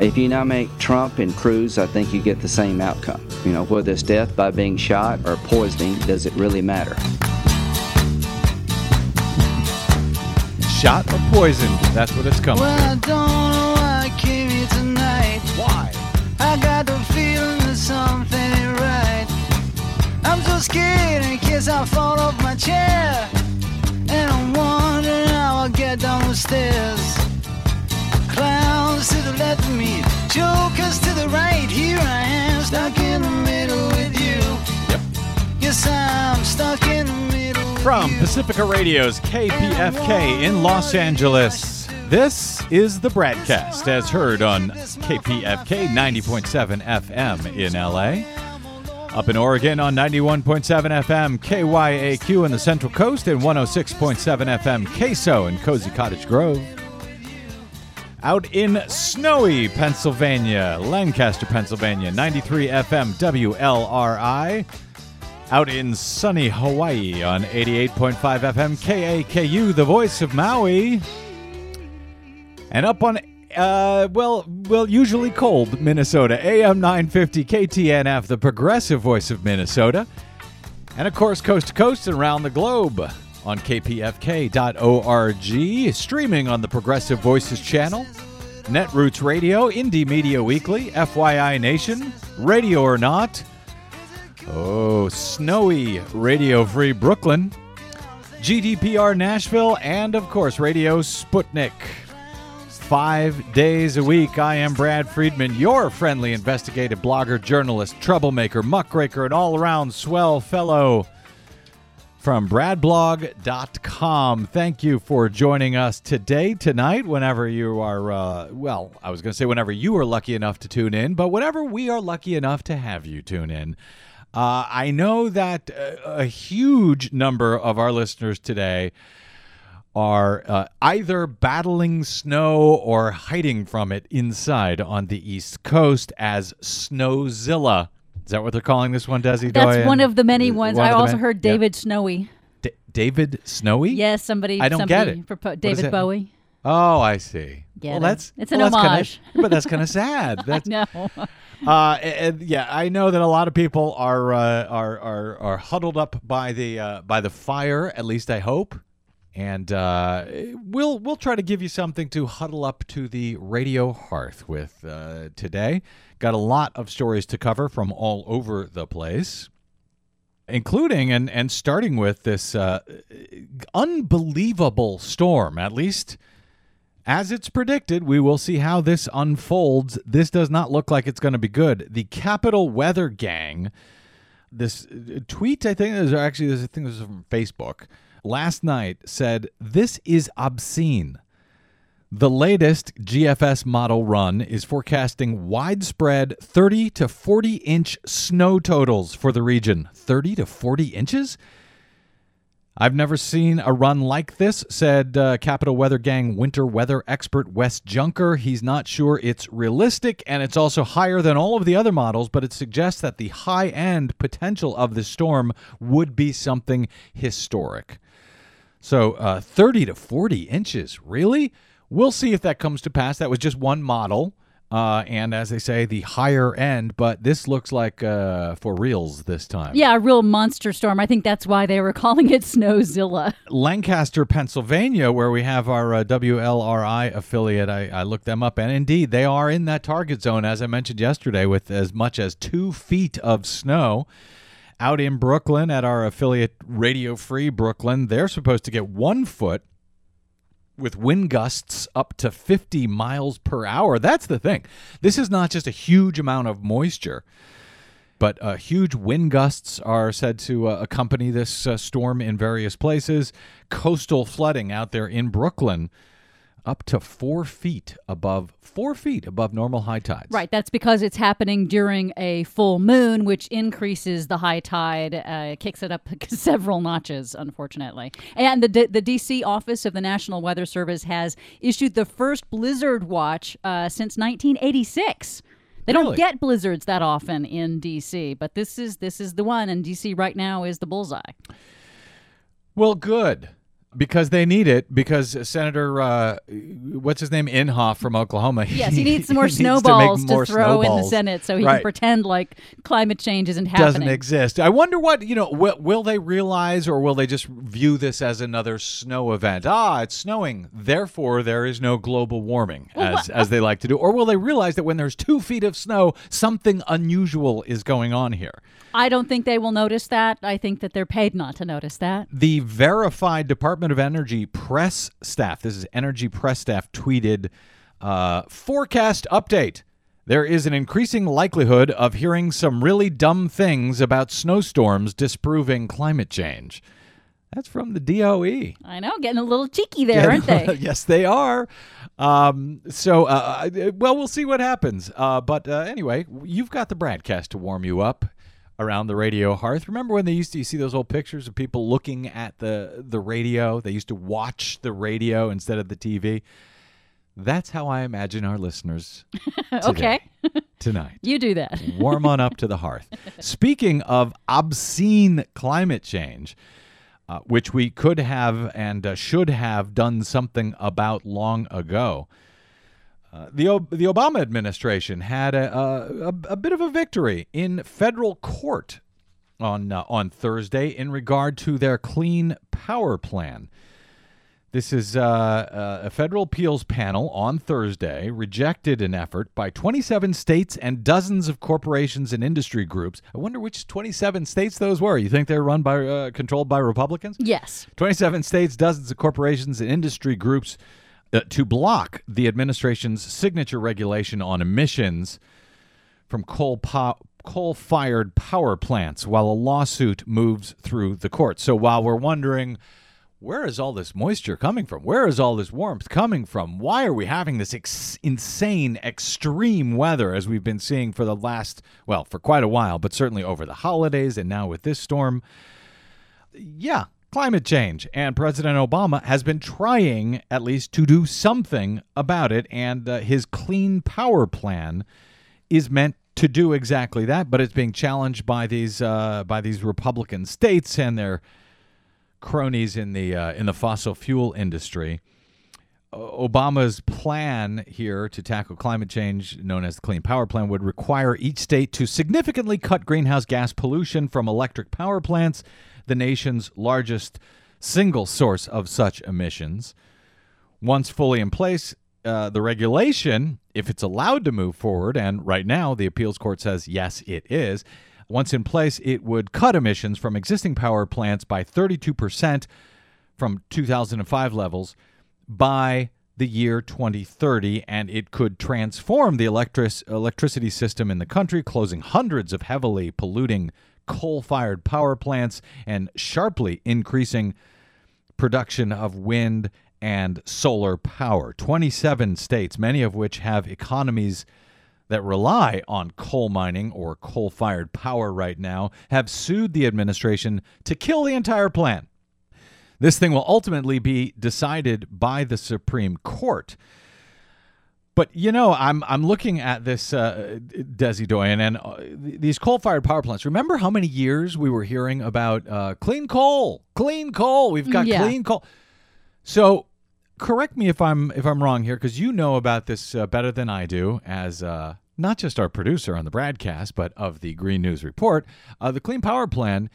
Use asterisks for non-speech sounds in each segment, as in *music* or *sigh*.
If you nominate Trump and Cruz, I think you get the same outcome. You know, whether it's death by being shot or poisoning, does it really matter? Shot or poisoned? That's what it's coming Well, I to. don't know why I came here tonight. Why? I got the feeling that something ain't right. I'm so scared in case I fall off my chair. And I'm wondering how I'll get down the stairs. Clowns to the left of me, jokers to the right. Here I am, stuck in the middle with you. Yep. Yes, I'm stuck in the middle. From. Pacifica Radio's KPFK in Los Angeles, this is the BradCast as heard on KPFK 90.7 FM in LA. Up in Oregon on 91.7 FM KYAQ in the Central Coast and 106.7 FM KSO in Cozy Cottage Grove. Out in snowy Pennsylvania, Lancaster, Pennsylvania, 93 FM WLRI. Out in sunny Hawaii on 88.5 FM KAKU, the voice of Maui. And up on, uh, well, well, usually cold Minnesota, AM 950 KTNF, the progressive voice of Minnesota. And of course, coast to coast and around the globe on kpfk.org, streaming on the Progressive Voices channel, Netroots Radio, Indie Media Weekly, FYI Nation, Radio or Not, oh, snowy Radio Free Brooklyn, GDPR Nashville, and of course, Radio Sputnik. Five days a week, I am Brad Friedman, your friendly investigative blogger, journalist, troublemaker, muckraker, and all around swell fellow from bradblog.com. Thank you for joining us today, tonight, whenever you are, uh, well, I was going to say whenever you are lucky enough to tune in, but whenever we are lucky enough to have you tune in. Uh, I know that uh, a huge number of our listeners today are uh, either battling snow or hiding from it inside on the East Coast as Snowzilla. Is that what they're calling this one, Desi That's Doyen? one of the many ones. One I also many- heard yeah. David Snowy. D- David Snowy? Yes, somebody. I don't get it. propo- David Bowie. Oh, I see. Get well, it. that's It's an well, that's homage. Kinda, *laughs* but that's kind of sad. *laughs* That's No. *laughs* uh, and yeah, I know that a lot of people are uh, are, are are huddled up by the uh, by the fire. At least I hope. And uh, we'll we'll try to give you something to huddle up to the radio hearth with uh, today. Got a lot of stories to cover from all over the place, including and and starting with this uh, unbelievable storm. At least as it's predicted, we will see how this unfolds. This does not look like it's going to be good. The Capital Weather Gang, this uh, tweet, I think, is actually, I think this is from Facebook, last night said, This is obscene. The latest GFS model run is forecasting widespread 30 to 40 inch snow totals for the region. 30 to 40 inches? I've never seen a run like this, said uh, Capital Weather Gang winter weather expert Wes Junker. He's not sure it's realistic, and it's also higher than all of the other models, but it suggests that the high end potential of the storm would be something historic. So, uh, 30 to 40 inches, really? We'll see if that comes to pass. That was just one model. Uh, and as they say, the higher end, but this looks like uh, for reals this time. Yeah, a real monster storm. I think that's why they were *laughs* calling it Snowzilla. Lancaster, Pennsylvania, where we have our uh, WLRI affiliate. I, I looked them up, and indeed, they are in that target zone, as I mentioned yesterday, with as much as two feet of snow. Out in Brooklyn, at our affiliate Radio Free Brooklyn, they're supposed to get one foot with wind gusts up to 50 miles per hour. That's the thing. This is not just a huge amount of moisture but uh, huge wind gusts are said to uh, accompany this uh, storm in various places. Coastal flooding out there in Brooklyn, up to four feet above four feet above normal high tides. Right, that's because it's happening during a full moon, which increases the high tide, uh, kicks it up *laughs* several notches, unfortunately. And the, D- the DC office of the National Weather Service has issued the first blizzard watch uh, since 1986. They Really? don't get blizzards that often in DC, but this is this is the one, and DC right now is the bullseye. Well, good. Because they need it. Because Senator, uh, what's his name, Inhofe from Oklahoma. Yes, he *laughs* needs some more *laughs* to snowballs to, more throw in the. Senate so he Right. can pretend like climate change isn't happening. doesn't exist. I wonder what you know. Will, will they realize, or will they just view this as another snow event? Ah, it's snowing, therefore there is no global warming, as as they like to do. Or will they realize that when there's two feet of snow, something unusual is going on here? I don't think they will notice that. I think that they're paid not to notice that. The verified Department of Energy press staff, this is Energy press staff, tweeted uh, forecast update. There is an increasing likelihood of hearing some really dumb things about snowstorms disproving climate change. That's from the DOE. I know, getting a little cheeky there, aren't they? *laughs* yes, they are. Um, so, uh, I- well, we'll see what happens. Uh, but uh, anyway, you've got the BradCast to warm you up around the radio hearth. Remember when they used to you see those old pictures of people looking at the the radio? They used to watch the radio instead of the TV. That's how I imagine our listeners *laughs* okay, *laughs* tonight. you do that. Warm on up to the hearth. *laughs* Speaking of obscene climate change, uh, which we could have and uh, should have done something about long ago. Uh, the O- the Obama administration had a, a, a, a bit of a victory in federal court on uh, on Thursday in regard to their clean power plan. This is uh, uh, a federal appeals panel on Thursday rejected an effort by 27 states and dozens of corporations and industry groups. I wonder which 27 states those were. You think they're run by uh, controlled by Republicans? Yes. 27 states, dozens of corporations and industry groups uh, to block the administration's signature regulation on emissions from coal po- coal-fired power plants while a lawsuit moves through the courts. So while we're wondering where is all this moisture coming from? Where is all this warmth coming from? Why are we having this ex- insane extreme weather as we've been seeing for the last well, for quite a while, but certainly over the holidays and now with this storm? yeah, climate change. And President Obama has been trying, at least, to do something about it. And uh, his clean power plan is meant to do exactly that. But it's being challenged by these uh, by these Republican states and their cronies in the uh, in the fossil fuel industry. Obama's plan here to tackle climate change, known as the Clean Power Plan, would require each state to significantly cut greenhouse gas pollution from electric power plants, the nation's largest single source of such emissions. Once fully in place, uh, the regulation, if it's allowed to move forward, and right now the appeals court says yes, it is. Once in place, it would cut emissions from existing power plants by 32% from 2005 levels by the year 2030, and it could transform the electric- electricity system in the country, closing hundreds of heavily polluting coal fired power plants and sharply increasing production of wind and solar power. 27 states, many of which have economies that rely on coal mining or coal fired power right now, have sued the administration to kill the entire plan. This thing will ultimately be decided by the Supreme Court. But you know, I'm I'm looking at this uh, Desi Doyen and uh, these coal-fired power plants. Remember how many years we were hearing about uh, clean coal, clean coal. We've got Yeah. clean coal. So, correct me if I'm if I'm wrong here, because you know about this uh, better than I do, as uh, not just our producer on the BradCast, but of the Green News Report. Uh, the Clean Power Plan.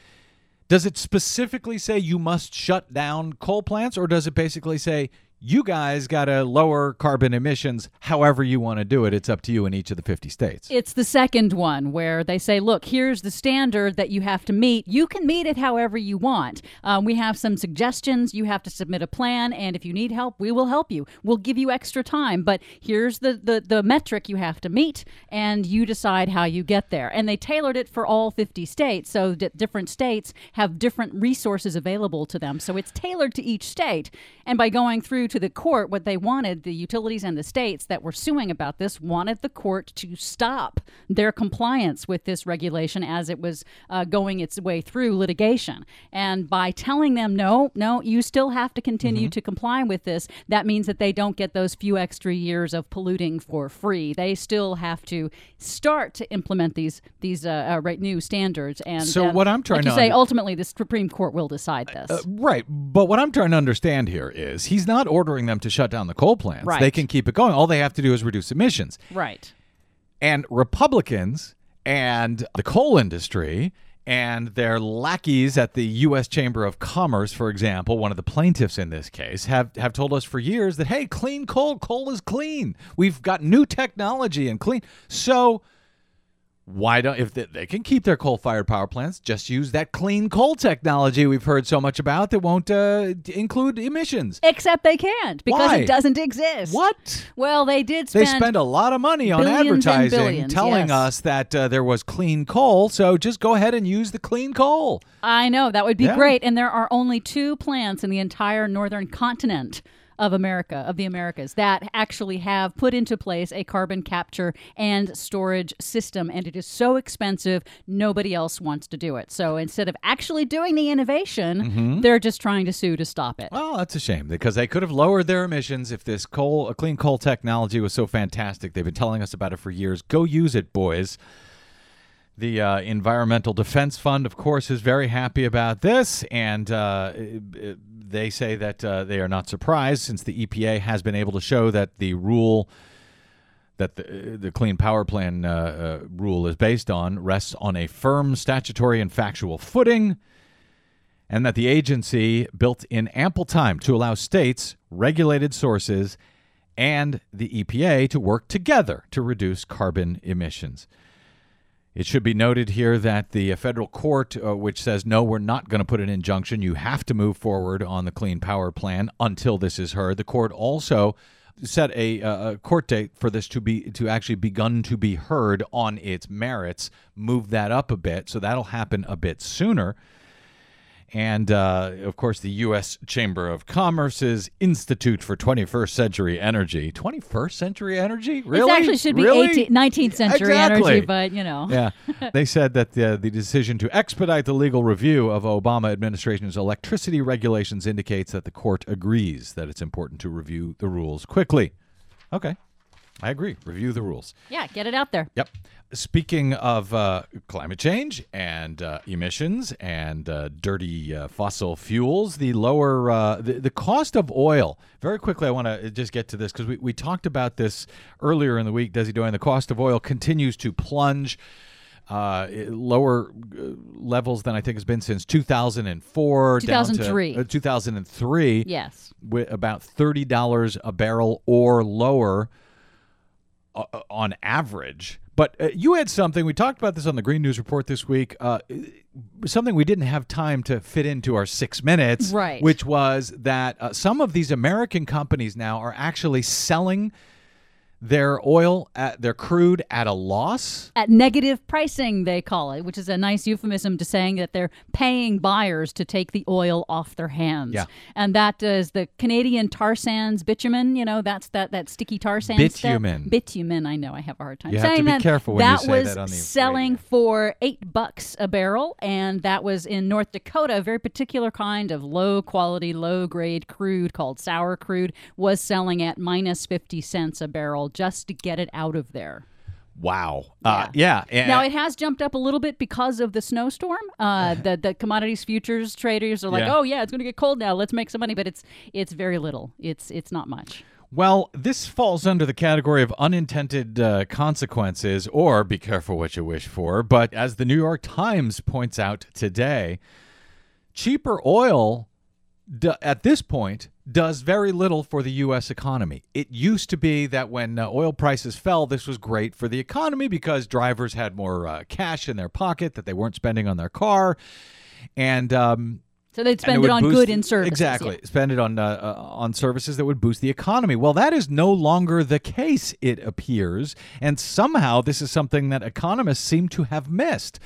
Does it specifically say you must shut down coal plants, or does it basically say you guys got to lower carbon emissions however you want to do it? It's up to you in each of the 50 states. It's the second one where they say, look, here's the standard that you have to meet. You can meet it however you want. Um, we have some suggestions. You have to submit a plan. And if you need help, we will help you. We'll give you extra time. But here's the, the, the metric you have to meet, and you decide how you get there. And they tailored it for all 50 states. So that different states have different resources available to them. So it's tailored to each state. And by going through to the court what they wanted. The utilities and the states that were suing about this wanted the court to stop their compliance with this regulation as it was uh, going its way through litigation. And by telling them, no, no, you still have to continue to comply with this, that means that they don't get those few extra years of polluting for free. They still have to start to implement these these uh, uh, right, new standards. And So what I'm trying like to say, under- ultimately, the Supreme Court will decide this. Uh, right. But what I'm trying to understand here is he's not ordering them to shut down the coal plants. Right. They can keep it going. All they have to do is reduce emissions. right. And Republicans and the coal industry and their lackeys at the U.S. Chamber of Commerce, for example, one of the plaintiffs in this case, have, have told us for years that, hey, clean coal, coal is clean. We've got new technology and clean. So why don't, if they, they can keep their coal fired power plants, just use that clean coal technology we've heard so much about that won't uh, include emissions? Except they can't because Why? it doesn't exist. What? Well, they did They spend. spend a lot of money on advertising billions, telling yes. us that uh, there was clean coal, so just go ahead and use the clean coal. I know that would be Yeah. great. And there are only two plants in the entire northern continent of America, of the Americas, that actually have put into place a carbon capture and storage system. And it is so expensive, nobody else wants to do it. So instead of actually doing the innovation, Mm-hmm. they're just trying to sue to stop it. Well, that's a shame because they could have lowered their emissions if this coal, a clean coal technology was so fantastic. They've been telling us about it for years. Go use it, boys. The uh, Environmental Defense Fund, of course, is very happy about this, and uh, they say that uh, they are not surprised since the EPA has been able to show that the rule that the, the Clean Power Plan uh, uh, rule is based on rests on a firm statutory and factual footing, and that the agency built in ample time to allow states, regulated sources, and the EPA to work together to reduce carbon emissions. It should be noted here that the federal court, uh, which says, no, we're not going to put an injunction, you have to move forward on the Clean Power Plan until this is heard. The court also set a, uh, court date for this to be to actually begun to be heard on its merits. Move that up a bit, so that'll happen a bit sooner. And uh, of course, the U.S. Chamber of Commerce's Institute for 21st Century Energy. 21st Century Energy? Really? It actually should be Really? 18, 19th century Exactly. energy, but you know. yeah. They said that the, the decision to expedite the legal review of Obama administration's electricity regulations indicates that the court agrees that it's important to review the rules quickly. Okay. I agree. Review the rules. Yeah, get it out there. Yep. Speaking of uh, climate change and uh, emissions and uh, dirty uh, fossil fuels, the lower uh, the, the cost of oil. Very quickly, I want to just get to this because we, we talked about this earlier in the week. Desi Doyen the cost of oil continues to plunge. Uh, lower uh, levels than I think has been since 2004. down to- 2003. uh, 2003 Yes. with about thirty dollars a barrel or lower uh, uh, on average. But uh, you had something we talked about this on the Green News Report this week. Uh, something we didn't have time to fit into our six minutes, Right. Which was that uh, some of these American companies now are actually selling their oil, at, their crude at a loss. At negative pricing, they call it, which is a nice euphemism to saying that they're paying buyers to take the oil off their hands. Yeah. And that is the Canadian tar sands bitumen, you know, that's that, that sticky tar sands. stuff. Bitumen. Bitumen, I know, I have a hard time You have to saying be that. careful when you that say was that on the selling radio. for eight bucks a barrel, and that was in North Dakota. A very particular kind of low quality, low grade crude called sour crude was selling at minus 50 cents a barrel just to get it out of there. Wow. Uh, yeah. and- Now it has jumped up a little bit because of the snowstorm. Uh, the the commodities futures traders are like, Yeah. oh yeah, it's going to get cold now. Let's make some money, but it's it's very little. It's it's not much. Well, this falls under the category of unintended uh, consequences, or be careful what you wish for. But as the New York Times points out today, cheaper oil d- at this point does very little for the U.S. economy. It used to be that when uh, oil prices fell, this was great for the economy because drivers had more uh, cash in their pocket that they weren't spending on their car. And um, So they'd spend it, would on good in services. Exactly, yeah. spend it on uh, uh, on services that would boost the economy. Well, that is no longer the case, it appears, and somehow this is something that economists seem to have missed.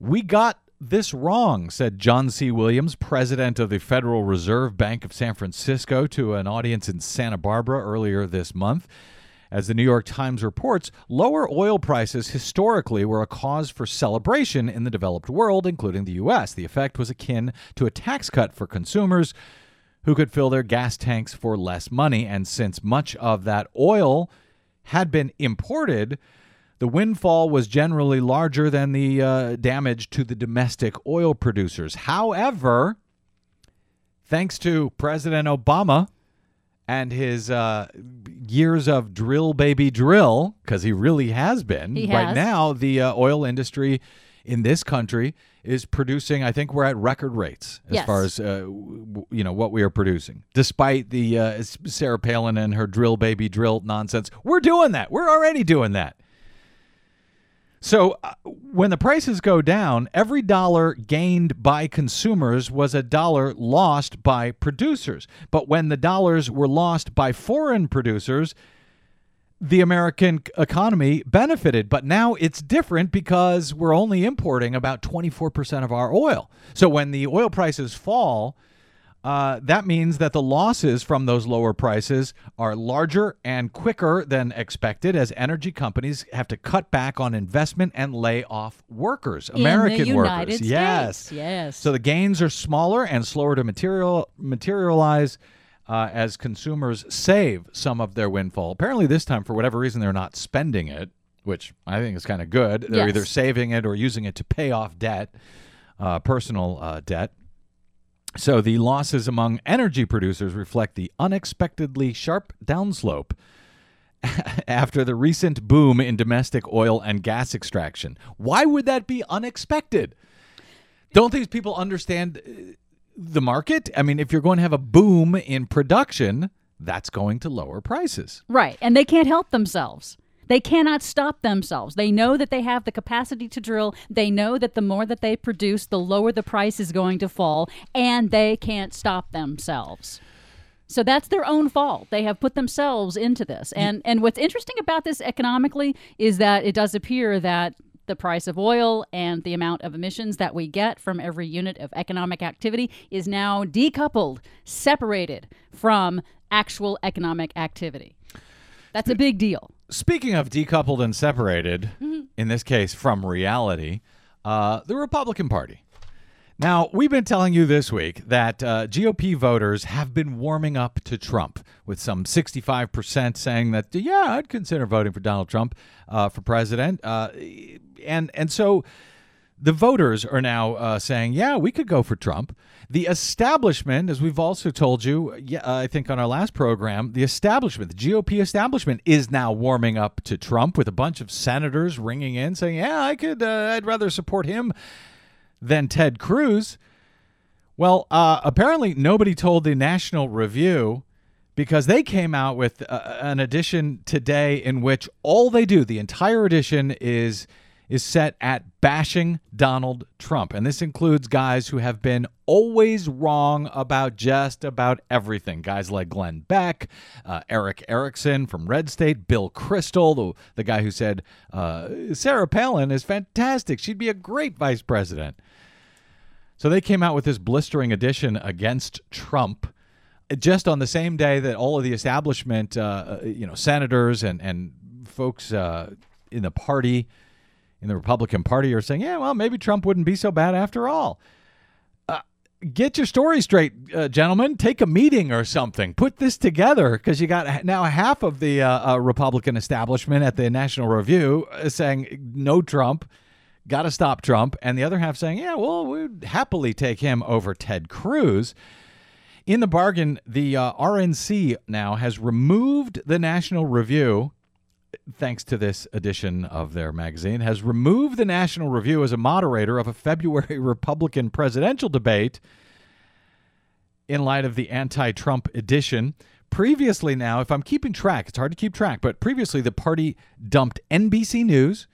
We got this wrong, said John C. Williams, president of the Federal Reserve Bank of San Francisco, to an audience in Santa Barbara earlier this month. As the New York Times reports, lower oil prices historically were a cause for celebration in the developed world, including the U.S. The effect was akin to a tax cut for consumers who could fill their gas tanks for less money. And since much of that oil had been imported, the windfall was generally larger than the uh, damage to the domestic oil producers. However, thanks to President Obama and his uh, years of drill baby drill, because he really has been. He Right has. now, the uh, oil industry in this country is producing. I think we're at record rates as Yes. far as uh, w- you know what we are producing. Despite the uh, Sarah Palin and her drill baby drill nonsense, we're doing that. We're already doing that. So uh, when the prices go down, every dollar gained by consumers was a dollar lost by producers. But when the dollars were lost by foreign producers, the American economy benefited. But now it's different because we're only importing about 24% of our oil. So when the oil prices fall, uh, that means that the losses from those lower prices are larger and quicker than expected as energy companies have to cut back on investment and lay off workers, American in the workers. United yes. Yes. So the gains are smaller and slower to material materialize uh, as consumers save some of their windfall. Apparently, this time, for whatever reason, they're not spending it, which I think is kind of good. They're Yes. either saving it or using it to pay off debt, uh, personal uh, debt. So the losses among energy producers reflect the unexpectedly sharp downslope *laughs* after the recent boom in domestic oil and gas extraction. Why would that be unexpected? Don't these people understand uh, the market? I mean, if you're going to have a boom in production, that's going to lower prices. Right. And they can't help themselves. They cannot stop themselves. They know that they have the capacity to drill. They know that the more that they produce, the lower the price is going to fall, and they can't stop themselves. So that's their own fault. They have put themselves into this. And and what's interesting about this economically is that it does appear that the price of oil and the amount of emissions that we get from every unit of economic activity is now decoupled, separated from actual economic activity. That's a big deal. Speaking of decoupled and separated, in this case from reality, uh, the Republican Party. Now, we've been telling you this week that uh, GOP voters have been warming up to Trump, with some 65% saying that, yeah, I'd consider voting for Donald Trump uh, for president. Uh, and, and so the voters are now uh, saying, yeah, we could go for Trump. The establishment, as we've also told you, yeah, I think on our last program, the establishment, the GOP establishment, is now warming up to Trump with a bunch of senators ringing in saying, yeah, I could, uh, I'd rather support him than Ted Cruz. Well, uh, apparently nobody told the National Review because they came out with uh, an edition today in which all they do, the entire edition, is is set at bashing Donald Trump, and this includes guys who have been always wrong about just about everything. Guys like Glenn Beck, uh, Erick Erickson from Red State, Bill Kristol, the the guy who said uh, Sarah Palin is fantastic; she'd be a great vice president. So they came out with this blistering edition against Trump just on the same day that all of the establishment, uh, you know, senators and and folks uh, in the party, in the Republican Party, are saying, yeah, well, maybe Trump wouldn't be so bad after all. Uh, get your story straight, uh, gentlemen. Take a meeting or something. Put this together because you got now half of the uh, uh, Republican establishment at the National Review uh, saying no Trump got to stop Trump, and the other half saying, yeah, well, we'd happily take him over Ted Cruz. In the bargain, the RNC now has removed the National Review, thanks to this edition of their magazine, has removed the National Review as a moderator of a February *laughs* Republican presidential debate in light of the anti Trump edition. Previously, now, if I'm keeping track, it's hard to keep track, but previously the party dumped NBC News,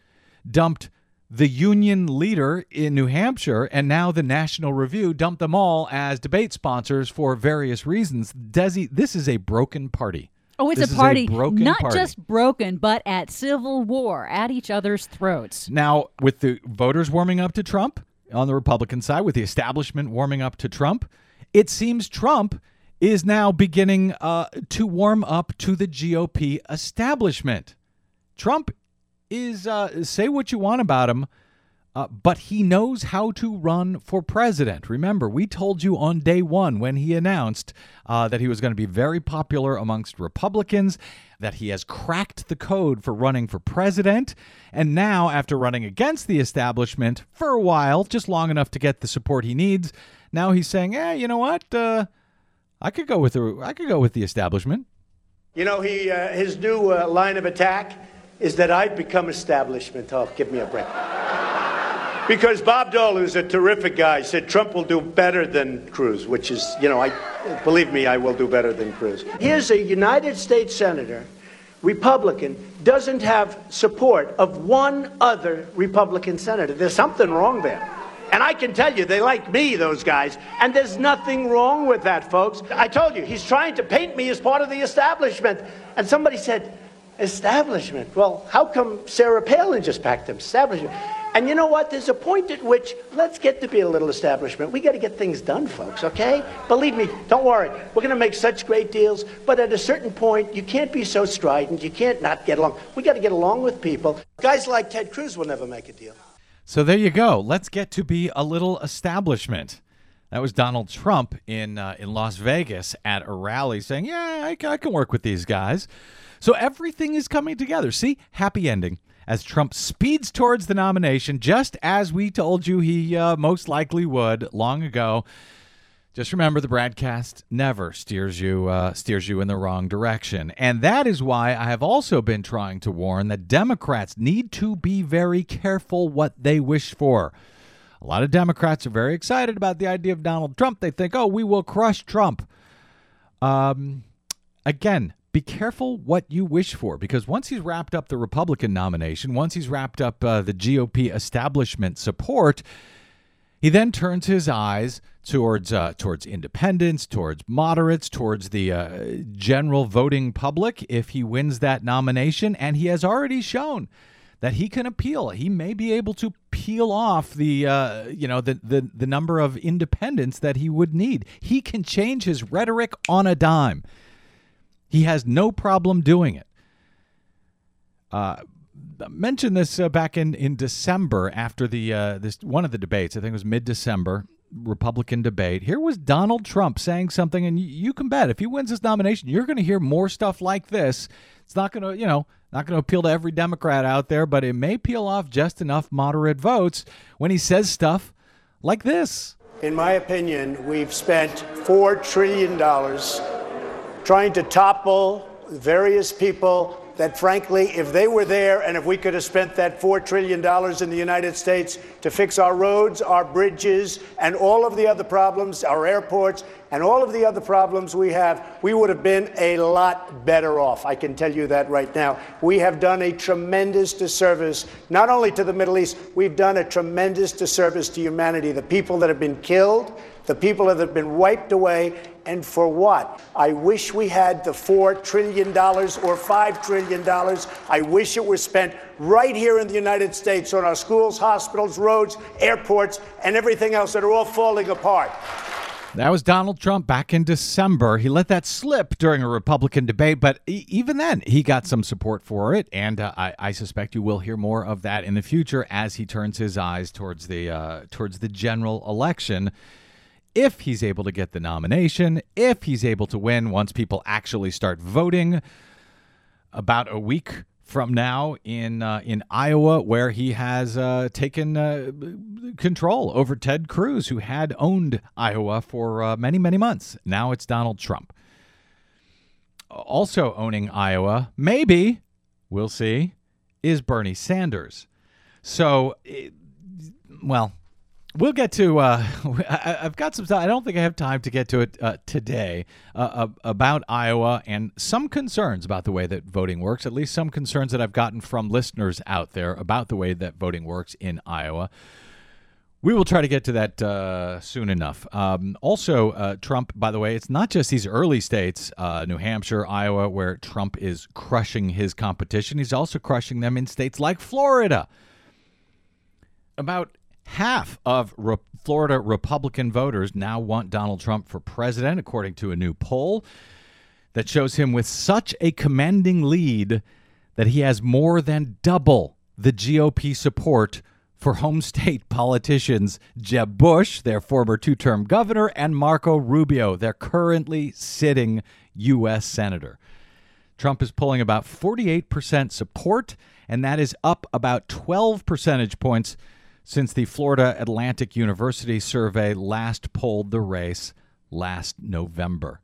dumped the union leader in New Hampshire, and now the National Review dumped them all as debate sponsors for various reasons. Desi, this is a broken party. Oh, it's This a party broken not party. just broken, but at civil war, at each other's throats. Now, with the voters warming up to Trump, on the Republican side with the establishment warming up to Trump. It seems Trump is now beginning uh, to warm up to the GOP establishment. Trump is, uh, say what you want about him, uh, but he knows how to run for president. Remember, we told you on day one when he announced uh, that he was going to be very popular amongst Republicans, that he has cracked the code for running for president. And now, after running against the establishment for a while, just long enough to get the support he needs, now he's saying, "Yeah, you know what? Uh, I could go with the I could go with the establishment." You know, he uh, his new uh, line of attack is that I've become establishment. Oh, give me a break. Because Bob Dole, who's a terrific guy, said Trump will do better than Cruz, which is, you know, I believe me, I will do better than Cruz. Here's a United States senator, Republican, doesn't have support of one other Republican senator. There's something wrong there. And I can tell you, they like me, those guys. And there's nothing wrong with that, folks. I told you, he's trying to paint me as part of the establishment. And somebody said, establishment? Well, how come Sarah Palin just packed them? Establishment. And you know what? There's a point at which let's get to be a little establishment. We got to get things done, folks, okay? Believe me, don't worry. We're going to make such great deals, but at a certain point, you can't be so strident. You can't not get along. We got to get along with people. Guys like Ted Cruz will never make a deal. So there you go. Let's get to be a little establishment. That was Donald Trump in uh, in Las Vegas at a rally saying, "Yeah, I, I can work with these guys." So everything is coming together. See, happy ending as Trump speeds towards the nomination, just as we told you he uh, most likely would long ago. Just remember, the BradCast never steers you uh, steers you in the wrong direction, and that is why I have also been trying to warn that Democrats need to be very careful what they wish for. A lot of Democrats are very excited about the idea of Donald Trump. They think, "Oh, we will crush Trump." Um, again, be careful what you wish for because once he's wrapped up the Republican nomination, once he's wrapped up uh, the GOP establishment support, he then turns his eyes towards uh, towards independents, towards moderates, towards the uh, general voting public. If he wins that nomination, and he has already shown that he can appeal, he may be able to peel off the uh, you know the, the the number of independents that he would need. He can change his rhetoric on a dime. He has no problem doing it. Uh, mentioned this uh, back in, in December after the uh, this one of the debates. I think it was mid December Republican debate. Here was Donald Trump saying something, and you, you can bet if he wins this nomination, you're going to hear more stuff like this. It's not going to you know not going to appeal to every Democrat out there, but it may peel off just enough moderate votes when he says stuff like this. In my opinion, we've spent four trillion dollars trying to topple various people that, frankly, if they were there and if we could have spent that $4 trillion in the United States to fix our roads, our bridges, and all of the other problems, our airports, and all of the other problems we have, we would have been a lot better off. I can tell you that right now. We have done a tremendous disservice, not only to the Middle East, we've done a tremendous disservice to humanity. The people that have been killed, the people that have been wiped away, and for what? I wish we had the $4 trillion or $5 trillion. I wish it were spent right here in the United States on our schools, hospitals, roads, airports, and everything else that are all falling apart. That was Donald Trump back in December. He let that slip during a Republican debate, but even then, he got some support for it, and uh, I, I, suspect you will hear more of that in the future as he turns his eyes towards the uh, towards the general election if he's able to get the nomination, if he's able to win once people actually start voting about a week from now in uh, in Iowa, where he has uh, taken uh, control over Ted Cruz, who had owned Iowa for uh, many many months. Now it's Donald Trump. Also owning Iowa, maybe we'll see, is Bernie Sanders. So, it, well, We'll get to. Uh, *laughs* I, have got some. I don't think I have time to get to it uh, today uh, about Iowa and some concerns about the way that voting works. At least some concerns that I've gotten from listeners out there about the way that voting works in Iowa. We will try to get to that uh, soon enough. Um, also, uh, Trump. By the way, it's not just these early states, uh, New Hampshire, Iowa, where Trump is crushing his competition. He's also crushing them in states like Florida. About Half of Re- Florida Republican voters now want Donald Trump for president, according to a new poll that shows him with such a commanding lead that he has more than double the GOP support for home state *laughs* politicians Jeb Bush, their former two term governor, and Marco Rubio, their currently sitting U.S. Senator. Trump is pulling about 48% support, and that is up about 12 percentage points since the Florida Atlantic University survey last polled the race last November.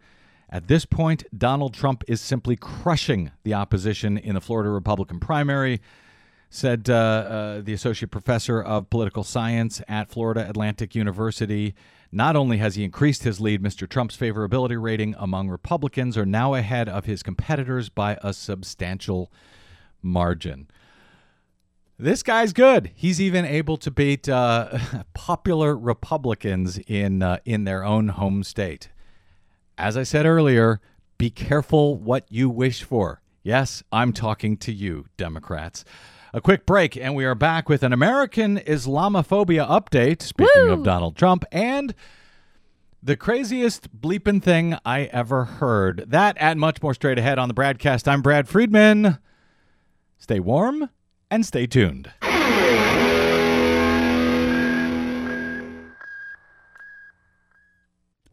At this point, Donald Trump is simply crushing the opposition in the Florida Republican primary, said uh, uh, the associate professor of political science at Florida Atlantic University. Not only has he increased his lead, Mr. Trump's favorability rating among Republicans are now ahead of his competitors by a substantial margin. This guy's good. He's even able to beat uh, *laughs* popular Republicans in uh, in their own home state. As I said earlier, be careful what you wish for. Yes, I'm talking to you, Democrats. A quick break, and we are back with an American Islamophobia update. Speaking Woo! of Donald Trump, and the craziest bleeping thing I ever heard. That and much more straight ahead on the BradCast. I'm Brad Friedman. Stay warm and stay tuned.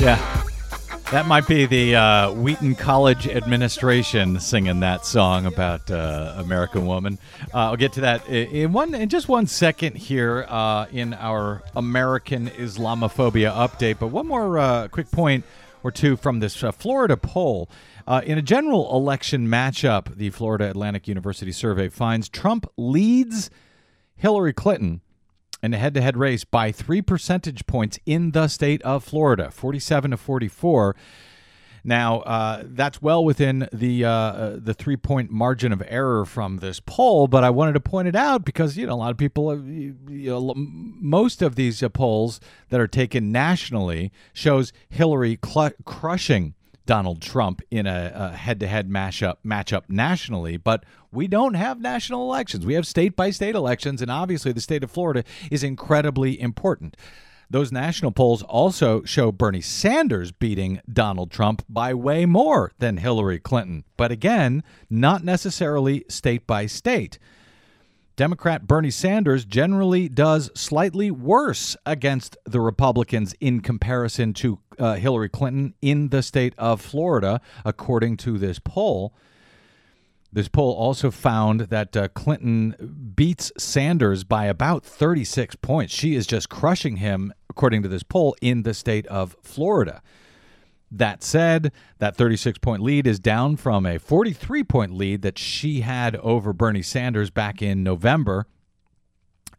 Yeah. That might be the uh, Wheaton College administration singing that song about uh, American Woman. Uh, I'll get to that in one in just one second here uh, in our American Islamophobia update. But one more uh, quick point or two from this uh, Florida poll. In a general election matchup, the Florida Atlantic University survey finds Trump leads Hillary Clinton in a head to head race by three percentage points in the state of Florida, 47 to 44. Now, uh, that's well within the uh, uh, the three point margin of error from this poll, but I wanted to point it out because you know a lot of people, you, you know, most of these uh, polls that are taken nationally shows Hillary cl- crushing Donald Trump in a, a head-to-head mashup matchup nationally, but we don't have national elections. We have state-by-state elections, and obviously the state of Florida is incredibly important. Those national polls also show Bernie Sanders beating Donald Trump by way more than Hillary Clinton, but again, not necessarily state by state. Democrat Bernie Sanders generally does slightly worse against the Republicans in comparison to uh, Hillary Clinton in the state of Florida, according to this poll. This poll also found that uh, Clinton beats Sanders by about 36 points. She is just crushing him, according to this poll, in the state of Florida. That said, that 36 point lead is down from a 43 point lead that she had over Bernie Sanders back in November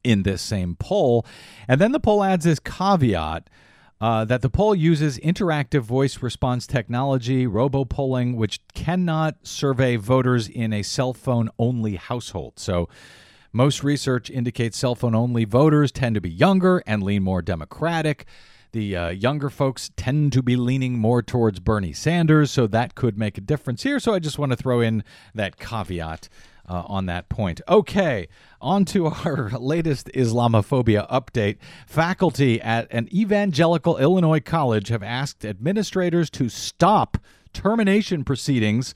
in this same poll. And then the poll adds this caveat uh, that the poll uses interactive voice response technology, robo polling, which cannot survey voters in a cell phone only household. So, most research indicates cell phone only voters tend to be younger and lean more Democratic. The uh, younger folks tend to be leaning more towards Bernie Sanders, so that could make a difference here. So I just want to throw in that caveat uh, on that point. Okay, on to *laughs* our latest Islamophobia update. Faculty at an evangelical Illinois college have asked administrators to stop termination proceedings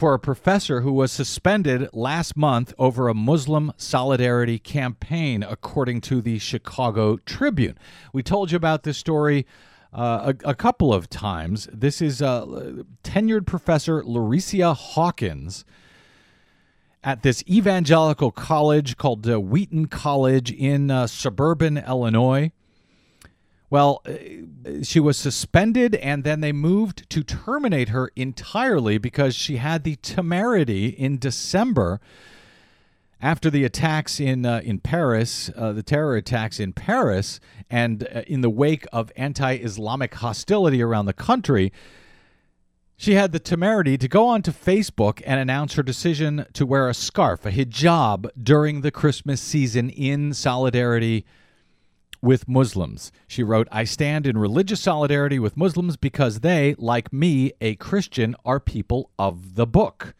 for a professor who was suspended last month over a Muslim solidarity campaign, according to the Chicago Tribune. We told you about this story uh, a, a couple of times. This is uh, tenured professor Larycia Hawkins. at this evangelical college called uh, Wheaton College in uh, suburban Illinois. Well, uh, she was suspended and then they moved to terminate her entirely because she had the temerity in December after the attacks in uh, in Paris, uh, the terror attacks in Paris, and uh, in the wake of anti-Islamic hostility around the country, she had the temerity to go onto Facebook and announce her decision to wear a scarf, a hijab, during the Christmas season in solidarity with Muslims. She wrote, I stand in religious solidarity with Muslims because they, like me, a Christian, are people of the book.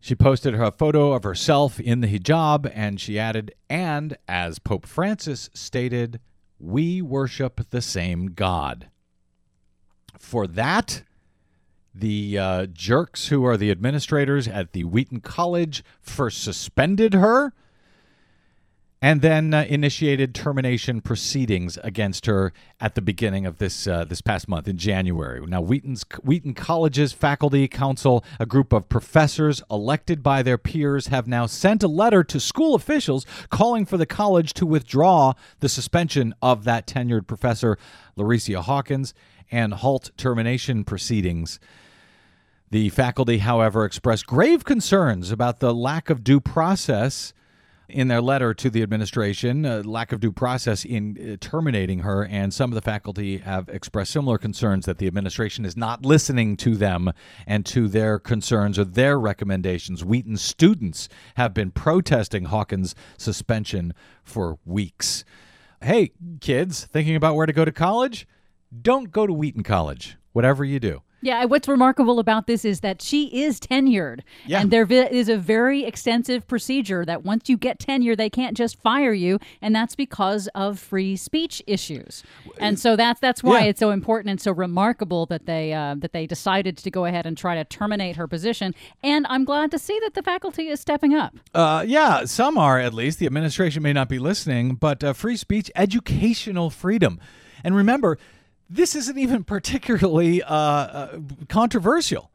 She posted her photo of herself in the hijab and she added, and as Pope Francis stated, we worship the same God. For that, the uh, jerks who are the administrators at the Wheaton College first suspended her and then uh, initiated termination proceedings against her at the beginning of this uh, this past month in January. Now, Wheaton's Wheaton College's faculty council, a group of professors elected by their peers, have now sent a letter to school officials calling for the college to withdraw the suspension of that tenured professor, Larycia Hawkins, and halt termination proceedings. The faculty, however, expressed grave concerns about the lack of due process in their letter to the administration, uh, lack of due process in uh, terminating her, and some of the faculty have expressed similar concerns that the administration is not listening to them and to their concerns or their recommendations. Wheaton students have been protesting Hawkins' suspension for weeks. Hey, kids, thinking about where to go to college? Don't go to Wheaton College, whatever you do. Yeah, what's remarkable about this is that she is tenured. Yeah. And there is a very extensive procedure that once you get tenure, they can't just fire you, and that's because of free speech issues. And so that's that's why Yeah. it's so important and so remarkable that they uh, that they decided to go ahead and try to terminate her position. And I'm glad to see that the faculty is stepping up. Uh, yeah, some are at least. The administration may not be listening, but uh, free speech, educational freedom. And remember, this isn't even particularly uh, uh, controversial.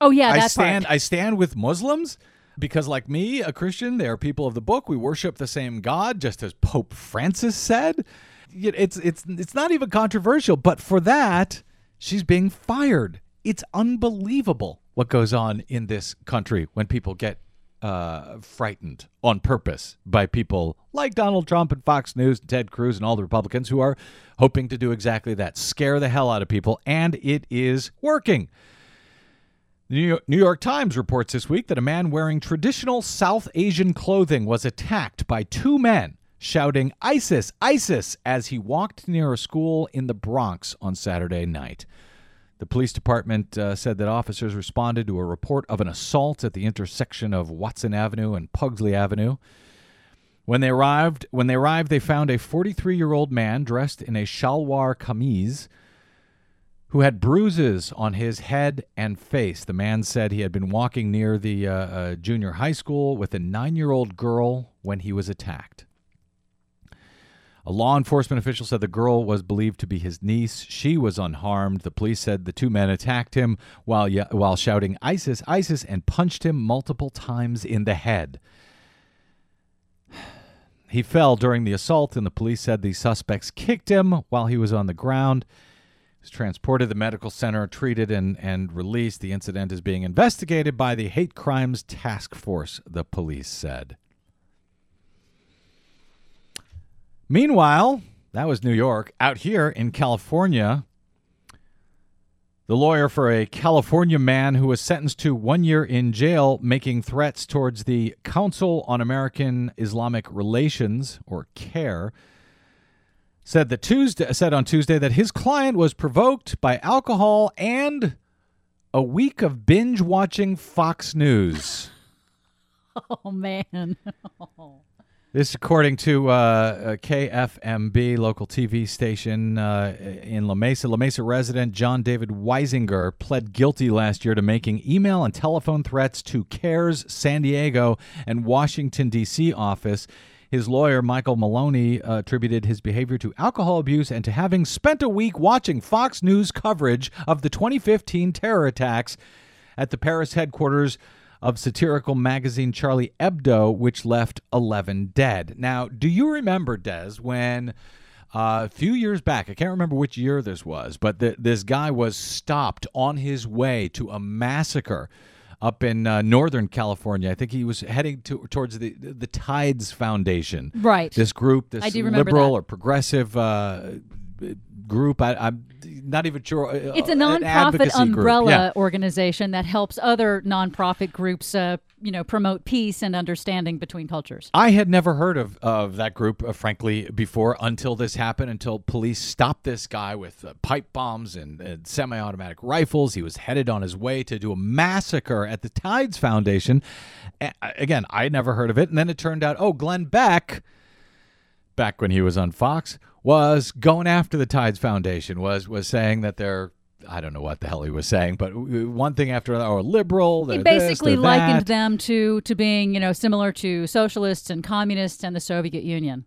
Oh yeah, I stand. part. I stand with Muslims because, like me, a Christian, they are people of the book. We worship the same God, just as Pope Francis said. It's it's it's not even controversial, but for that, she's being fired. It's unbelievable what goes on in this country when people get uh, frightened on purpose by people like Donald Trump and Fox News and Ted Cruz and all the Republicans who are hoping to do exactly that scare the hell out of people, and it is working. The New York, New York Times reports this week that a man wearing traditional South Asian clothing was attacked by two men shouting ISIS, ISIS as he walked near a school in the Bronx on Saturday night. The police department uh, said that officers responded to a report of an assault at the intersection of Watson Avenue and Pugsley Avenue. When they arrived, when they arrived, they found a 43-year-old man dressed in a shalwar kameez who had bruises on his head and face. The man said he had been walking near the uh, uh, junior high school with a nine-year-old girl when he was attacked. A law enforcement official said the girl was believed to be his niece. She was unharmed. The police said the two men attacked him while while shouting ISIS, ISIS and punched him multiple times in the head. *sighs* He fell during the assault and the police said the suspects kicked him while he was on the ground. He was transported to the medical center, treated and, and released. The incident is being investigated by the Hate Crimes Task Force, the police said. Meanwhile, that was New York. Out here in California, the lawyer for a California man who was sentenced to one year in jail making threats towards the Council on American Islamic Relations, or CAIR, said that Tuesday said on Tuesday that his client was provoked by alcohol and a week of binge watching Fox News. *laughs* Oh man. *laughs* Oh. This, according to uh, uh, KFMB, local TV station uh, in La Mesa, La Mesa resident John David Weisinger pled guilty last year to making email and telephone threats to CAIR's San Diego and Washington, D.C. office. His lawyer, Michael Maloney, uh, attributed his behavior to alcohol abuse and to having spent a week watching Fox News coverage of the 2015 terror attacks at the Paris headquarters of satirical magazine Charlie Hebdo, which left 11 dead. Now, do you remember, Des, when uh, a few years back, I can't remember which year this was, but th- this guy was stopped on his way to a massacre up in uh, Northern California. I think he was heading to, towards the the Tides Foundation. Right. This group, this liberal that. or progressive uh, group. I, I'm not even sure. uh, It's a nonprofit umbrella Yeah. organization that helps other nonprofit groups, uh, you know, promote peace and understanding between cultures. I had never heard of, of that group, uh, frankly, before until this happened, until police stopped this guy with uh, pipe bombs and, and semi automatic rifles. He was headed on his way to do a massacre at the Tides Foundation. A- again, I had never heard of it. And then it turned out, oh, Glenn Beck, back when he was on Fox, was going after the Tides Foundation, was, was saying that they're. I don't know what the hell he was saying, but one thing after another, or liberal. He they're this, basically likened that. them to to being, you know, similar to socialists and communists and the Soviet Union.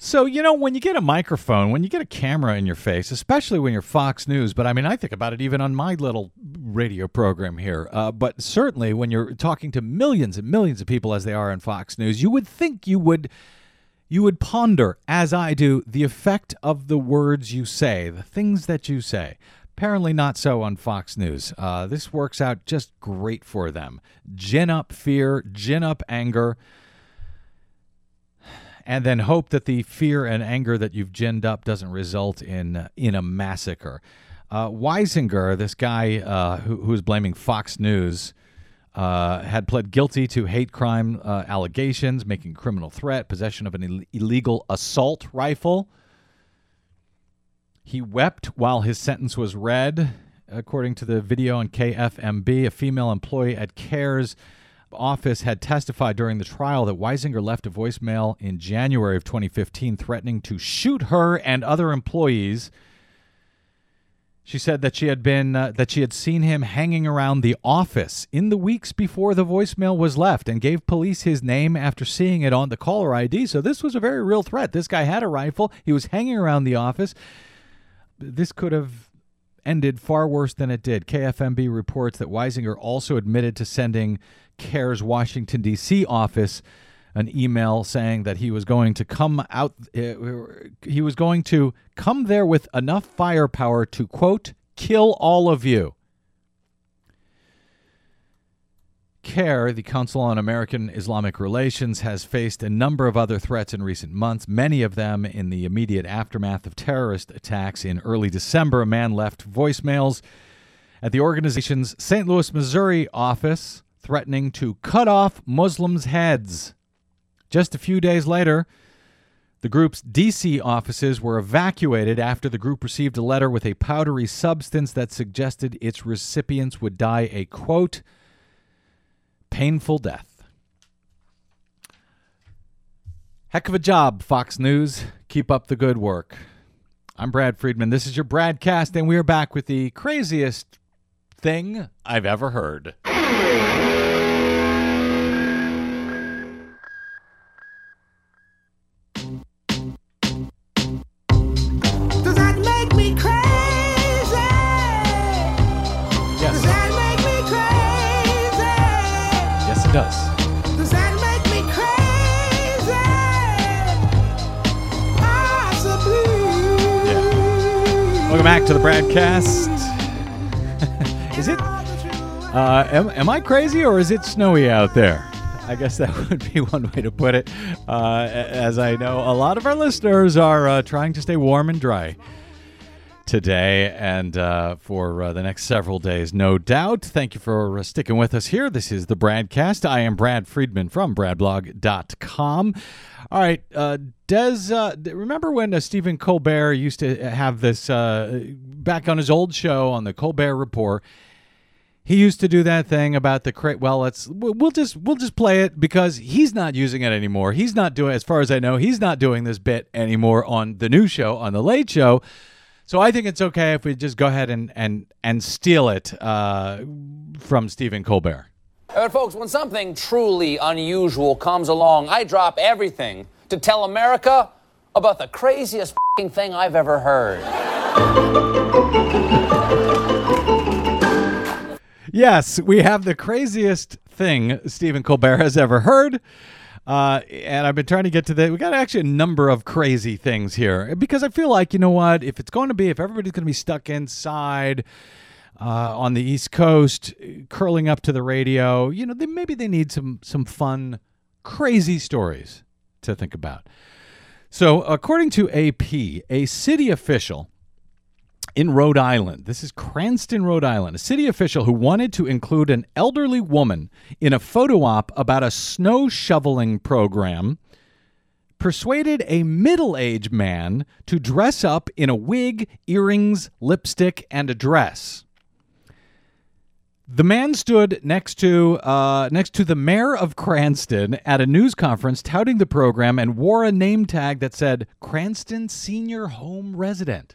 So, you know, when you get a microphone, when you get a camera in your face, especially when you're Fox News, but I mean, I think about it even on my little radio program here, uh, but certainly when you're talking to millions and millions of people as they are on Fox News, you would think you would. You would ponder, as I do, the effect of the words you say, the things that you say. Apparently, not so on Fox News. Uh, this works out just great for them. Gin up fear, gin up anger, and then hope that the fear and anger that you've ginned up doesn't result in in a massacre. Uh, Weisinger, this guy uh, who, who is blaming Fox News, uh, had pled guilty to hate crime uh, allegations, making criminal threat, possession of an Ill- illegal assault rifle. He wept while his sentence was read, according to the video on KFMB. A female employee at CAIR's office had testified during the trial that Weisinger left a voicemail in January of 2015 threatening to shoot her and other employees. She said that she had been uh, that she had seen him hanging around the office in the weeks before the voicemail was left and gave police his name after seeing it on the caller ID. So this was a very real threat. This guy had a rifle. He was hanging around the office. This could have ended far worse than it did. KFMB reports that Weisinger also admitted to sending CAIR's Washington, D.C. office an email saying that he was going to come out, uh, he was going to come there with enough firepower to, quote, kill all of you. CAIR, the Council on American Islamic Relations, has faced a number of other threats in recent months, many of them in the immediate aftermath of terrorist attacks. In early December, a man left voicemails at the organization's St. Louis, Missouri office threatening to cut off Muslims' heads. Just a few days later, the group's DC offices were evacuated after the group received a letter with a powdery substance that suggested its recipients would die a quote, painful death. Heck of a job, Fox News. Keep up the good work. I'm Brad Friedman. This is your Bradcast, and we are back with the craziest thing I've ever heard. Yes, it does. Does that make me crazy? Welcome back to the Bradcast. *laughs* is it? Uh, am, am I crazy or is it snowy out there? I guess that *laughs* would be one way to put it. Uh, as I know, a lot of our listeners are uh, trying to stay warm and dry today and uh, for uh, the next several days, no doubt. Thank you for uh, sticking with us here. This is the Bradcast. I am Brad Friedman from BradBlog.com. All right, uh, Des, uh, remember when uh, Stephen Colbert used to have this back on his old show on the Colbert Report? He used to do that thing about the crate. Well, let's we'll we'll just we'll just play it because he's not using it anymore. He's not doing, as far as I know, he's not doing this bit anymore on the new show on the Late Show. So I think it's okay if we just go ahead and and and steal it uh, from Stephen Colbert. But folks, when something truly unusual comes along, I drop everything to tell America about the craziest fing thing I've ever heard. Yes, we have the craziest thing Stephen Colbert has ever heard. Uh, and I've been trying to get to the. We got actually a number of crazy things here because I feel like you know what? If it's going to be, if everybody's going to be stuck inside uh, on the East Coast, curling up to the radio, you know, maybe they need some some fun, crazy stories to think about. So, according to AP, a city official in Rhode Island. This is Cranston, Rhode Island. A city official who wanted to include an elderly woman in a photo op about a snow shoveling program persuaded a middle aged man to dress up in a wig, earrings, lipstick, and a dress. The man stood next to uh, next to the mayor of Cranston at a news conference touting the program and wore a name tag that said Cranston Senior Home Resident.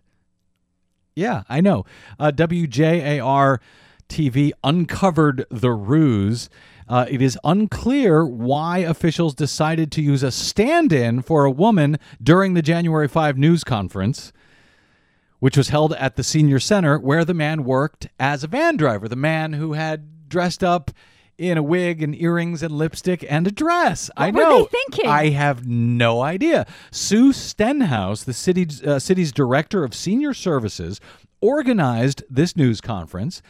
Yeah, I know. Uh, WJAR TV uncovered the ruse. Uh, it is unclear why officials decided to use a stand in for a woman during the January 5 news conference, which was held at the senior center where the man worked as a van driver. The man who had dressed up in a wig and earrings and lipstick and a dress. I What were know. they thinking? I have no idea. Sue Stenhouse, the city's, uh, city's director of senior services, organized this news conference.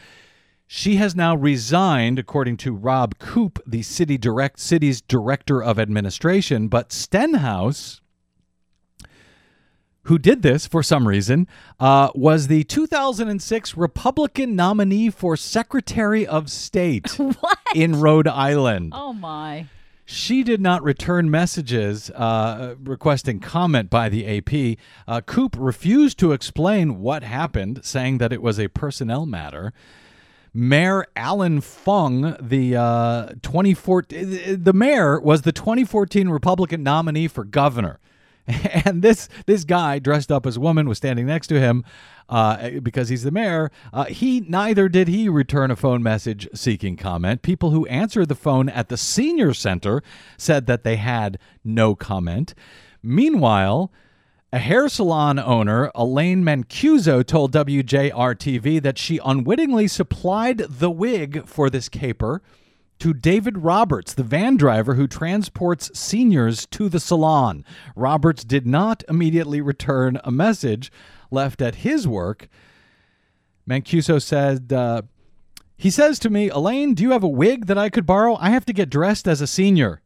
She has now resigned, according to Rob Coupe, the city direct city's director of administration. But Stenhouse, who did this for some reason, uh, was the 2006 Republican nominee for Secretary of State *laughs* in Rhode Island. Oh my. She did not return messages uh, requesting comment by the AP. Uh, Coupe refused to explain what happened, saying that it was a personnel matter. Mayor Allan Fung, the uh, 2014, the mayor was the 2014 Republican nominee for governor, *laughs* and this this guy dressed up as a woman was standing next to him uh, because he's the mayor. Uh, he neither did he return a phone message seeking comment. People who answered the phone at the senior center said that they had no comment. Meanwhile. A hair salon owner, Elaine Mancuso, told WJR TV that she unwittingly supplied the wig for this caper to David Roberts, the van driver who transports seniors to the salon. Roberts did not immediately return a message left at his work. Mancuso said, uh, He says to me, Elaine, do you have a wig that I could borrow? I have to get dressed as a senior.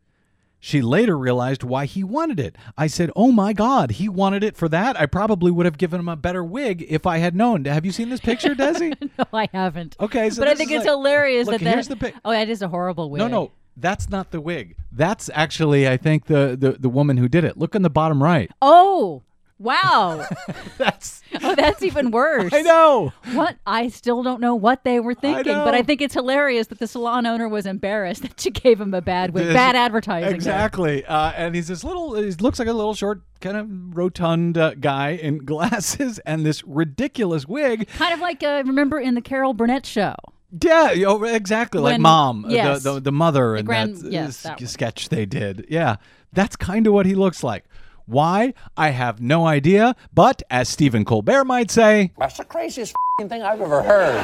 She later realized why he wanted it. I said, Oh my God, he wanted it for that? I probably would have given him a better wig if I had known. Have you seen this picture, *laughs* Desi? No, I haven't. Okay, so but I think it's like- hilarious Look, that that. here's the pic- Oh, that is a horrible wig. No, no, that's not the wig. That's actually, I think, the, the, the woman who did it. Look in the bottom right. Oh, wow. *laughs* That's, oh, that's even *laughs* worse. I know. What? I still don't know what they were thinking, but I think it's hilarious that the salon owner was embarrassed *laughs* that she gave him a bad wig, bad advertising. Exactly. Uh, and he's this little, he looks like a little short, kind of rotund uh, guy in glasses and this ridiculous wig. Kind of like uh, remember in the Carol Burnett show. Yeah, oh, exactly. like mom, uh, yes. the, the, the mother and grand- that, yes, uh, that one. sketch they did. Yeah, that's kind of what he looks like. Why? I have no idea. But as Stephen Colbert might say, That's the craziest f***ing thing I've ever heard.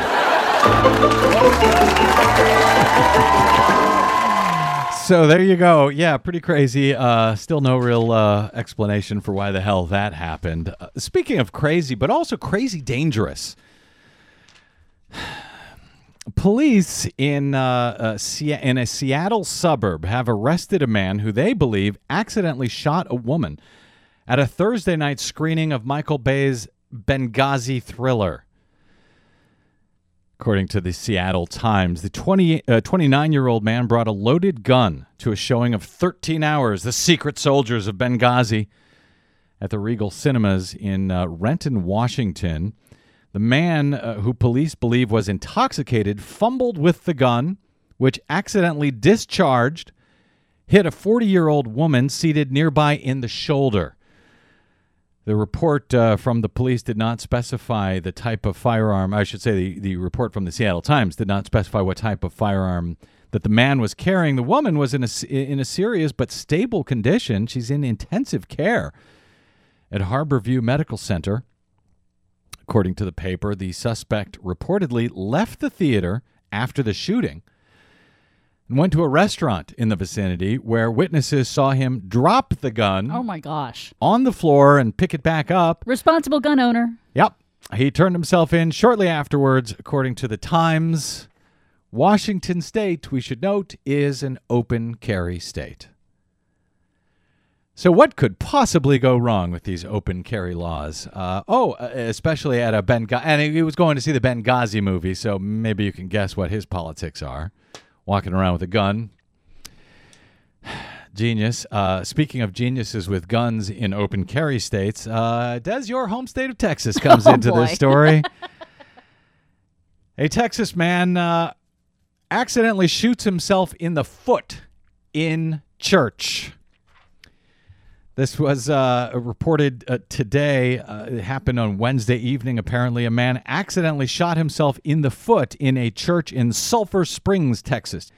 So there you go. Yeah, pretty crazy. Uh, still no real uh, explanation for why the hell that happened. Uh, speaking of crazy, but also crazy dangerous. Police in uh, uh, Se- in a Seattle suburb have arrested a man who they believe accidentally shot a woman at a Thursday night screening of Michael Bay's Benghazi thriller. According to the Seattle Times, the 20, uh, 29-year-old man brought a loaded gun to a showing of 13 Hours, The Secret Soldiers of Benghazi, at the Regal Cinemas in uh, Renton, Washington. The man, uh, who police believe was intoxicated, fumbled with the gun, which accidentally discharged, hit a 40-year-old woman seated nearby in the shoulder. The report uh, from the police did not specify the type of firearm. I should say the, the report from the Seattle Times did not specify what type of firearm that the man was carrying. The woman was in a, in a serious but stable condition. She's in intensive care at Harborview Medical Center. According to the paper, the suspect reportedly left the theater after the shooting and went to a restaurant in the vicinity where witnesses saw him drop the gun Oh my gosh. on the floor and pick it back up. Responsible gun owner. Yep. He turned himself in shortly afterwards, according to the Times. Washington state, we should note, is an open carry state. So, what could possibly go wrong with these open carry laws? Uh, oh, uh, especially at a Benghazi, and he was going to see the Benghazi movie, so maybe you can guess what his politics are. Walking around with a gun. *sighs* Genius. Uh, speaking of geniuses with guns in open carry states, uh, does your home state of Texas *laughs* comes Oh, into boy. this story? *laughs* a Texas man uh, accidentally shoots himself in the foot in church. This was uh, reported uh, today. Uh, it happened on Wednesday evening. Apparently, a man accidentally shot himself in the foot in a church in Sulphur Springs, Texas.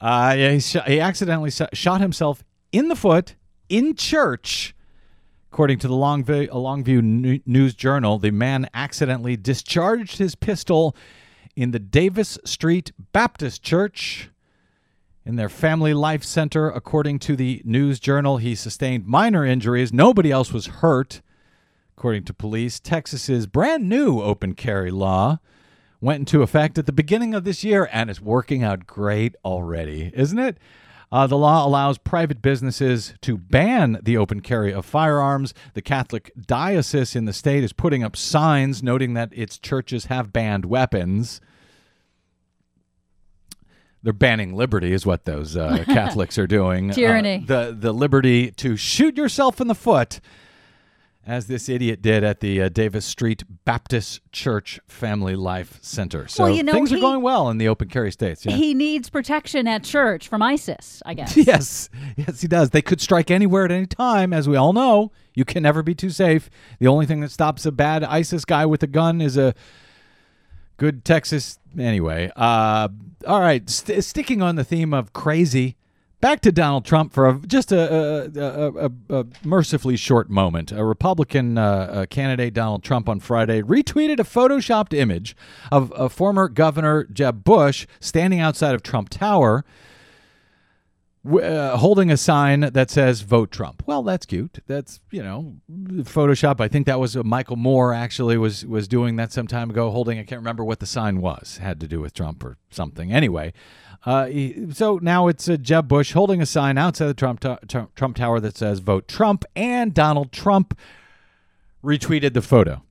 Uh, he, sh- he accidentally s- shot himself in the foot in church. According to the Longview, Longview News Journal, the man accidentally discharged his pistol in the Davis Street Baptist Church in their family life center. According to the News Journal, he sustained minor injuries. Nobody else was hurt. According to police, Texas's brand new open carry law went into effect at the beginning of this year and it's working out great already, isn't it? Uh, the law allows private businesses to ban the open carry of firearms. The Catholic diocese in the state is putting up signs noting that its churches have banned weapons. They're banning liberty, is what those uh, *laughs* Catholics are doing. Uh, Tyranny. the the liberty to shoot yourself in the foot, as this idiot did at the uh, Davis Street Baptist Church Family Life Center. So Well, you know, things are going well in the open carry states. Yeah. He needs protection at church from ISIS, I guess. *laughs* Yes, yes, he does. They could strike anywhere at any time, as we all know. You can never be too safe. The only thing that stops a bad ISIS guy with a gun is a good Texas. Anyway, uh, all right. St- sticking on the theme of crazy, back to Donald Trump for a, just a, a, a, mercifully short moment. A Republican uh, uh, candidate, Donald Trump, on Friday retweeted a photoshopped image of former Governor Jeb Bush standing outside of Trump Tower uh, holding a sign that says "Vote Trump." Well, that's cute. That's you know, Photoshop. I think that was uh, Michael Moore actually was was doing that some time ago, holding. I can't remember what the sign was. Had to do with Trump or something. Anyway, uh, so now it's uh, Jeb Bush holding a sign outside the Trump to- Trump Trump Tower that says "Vote Trump," and Donald Trump retweeted the photo.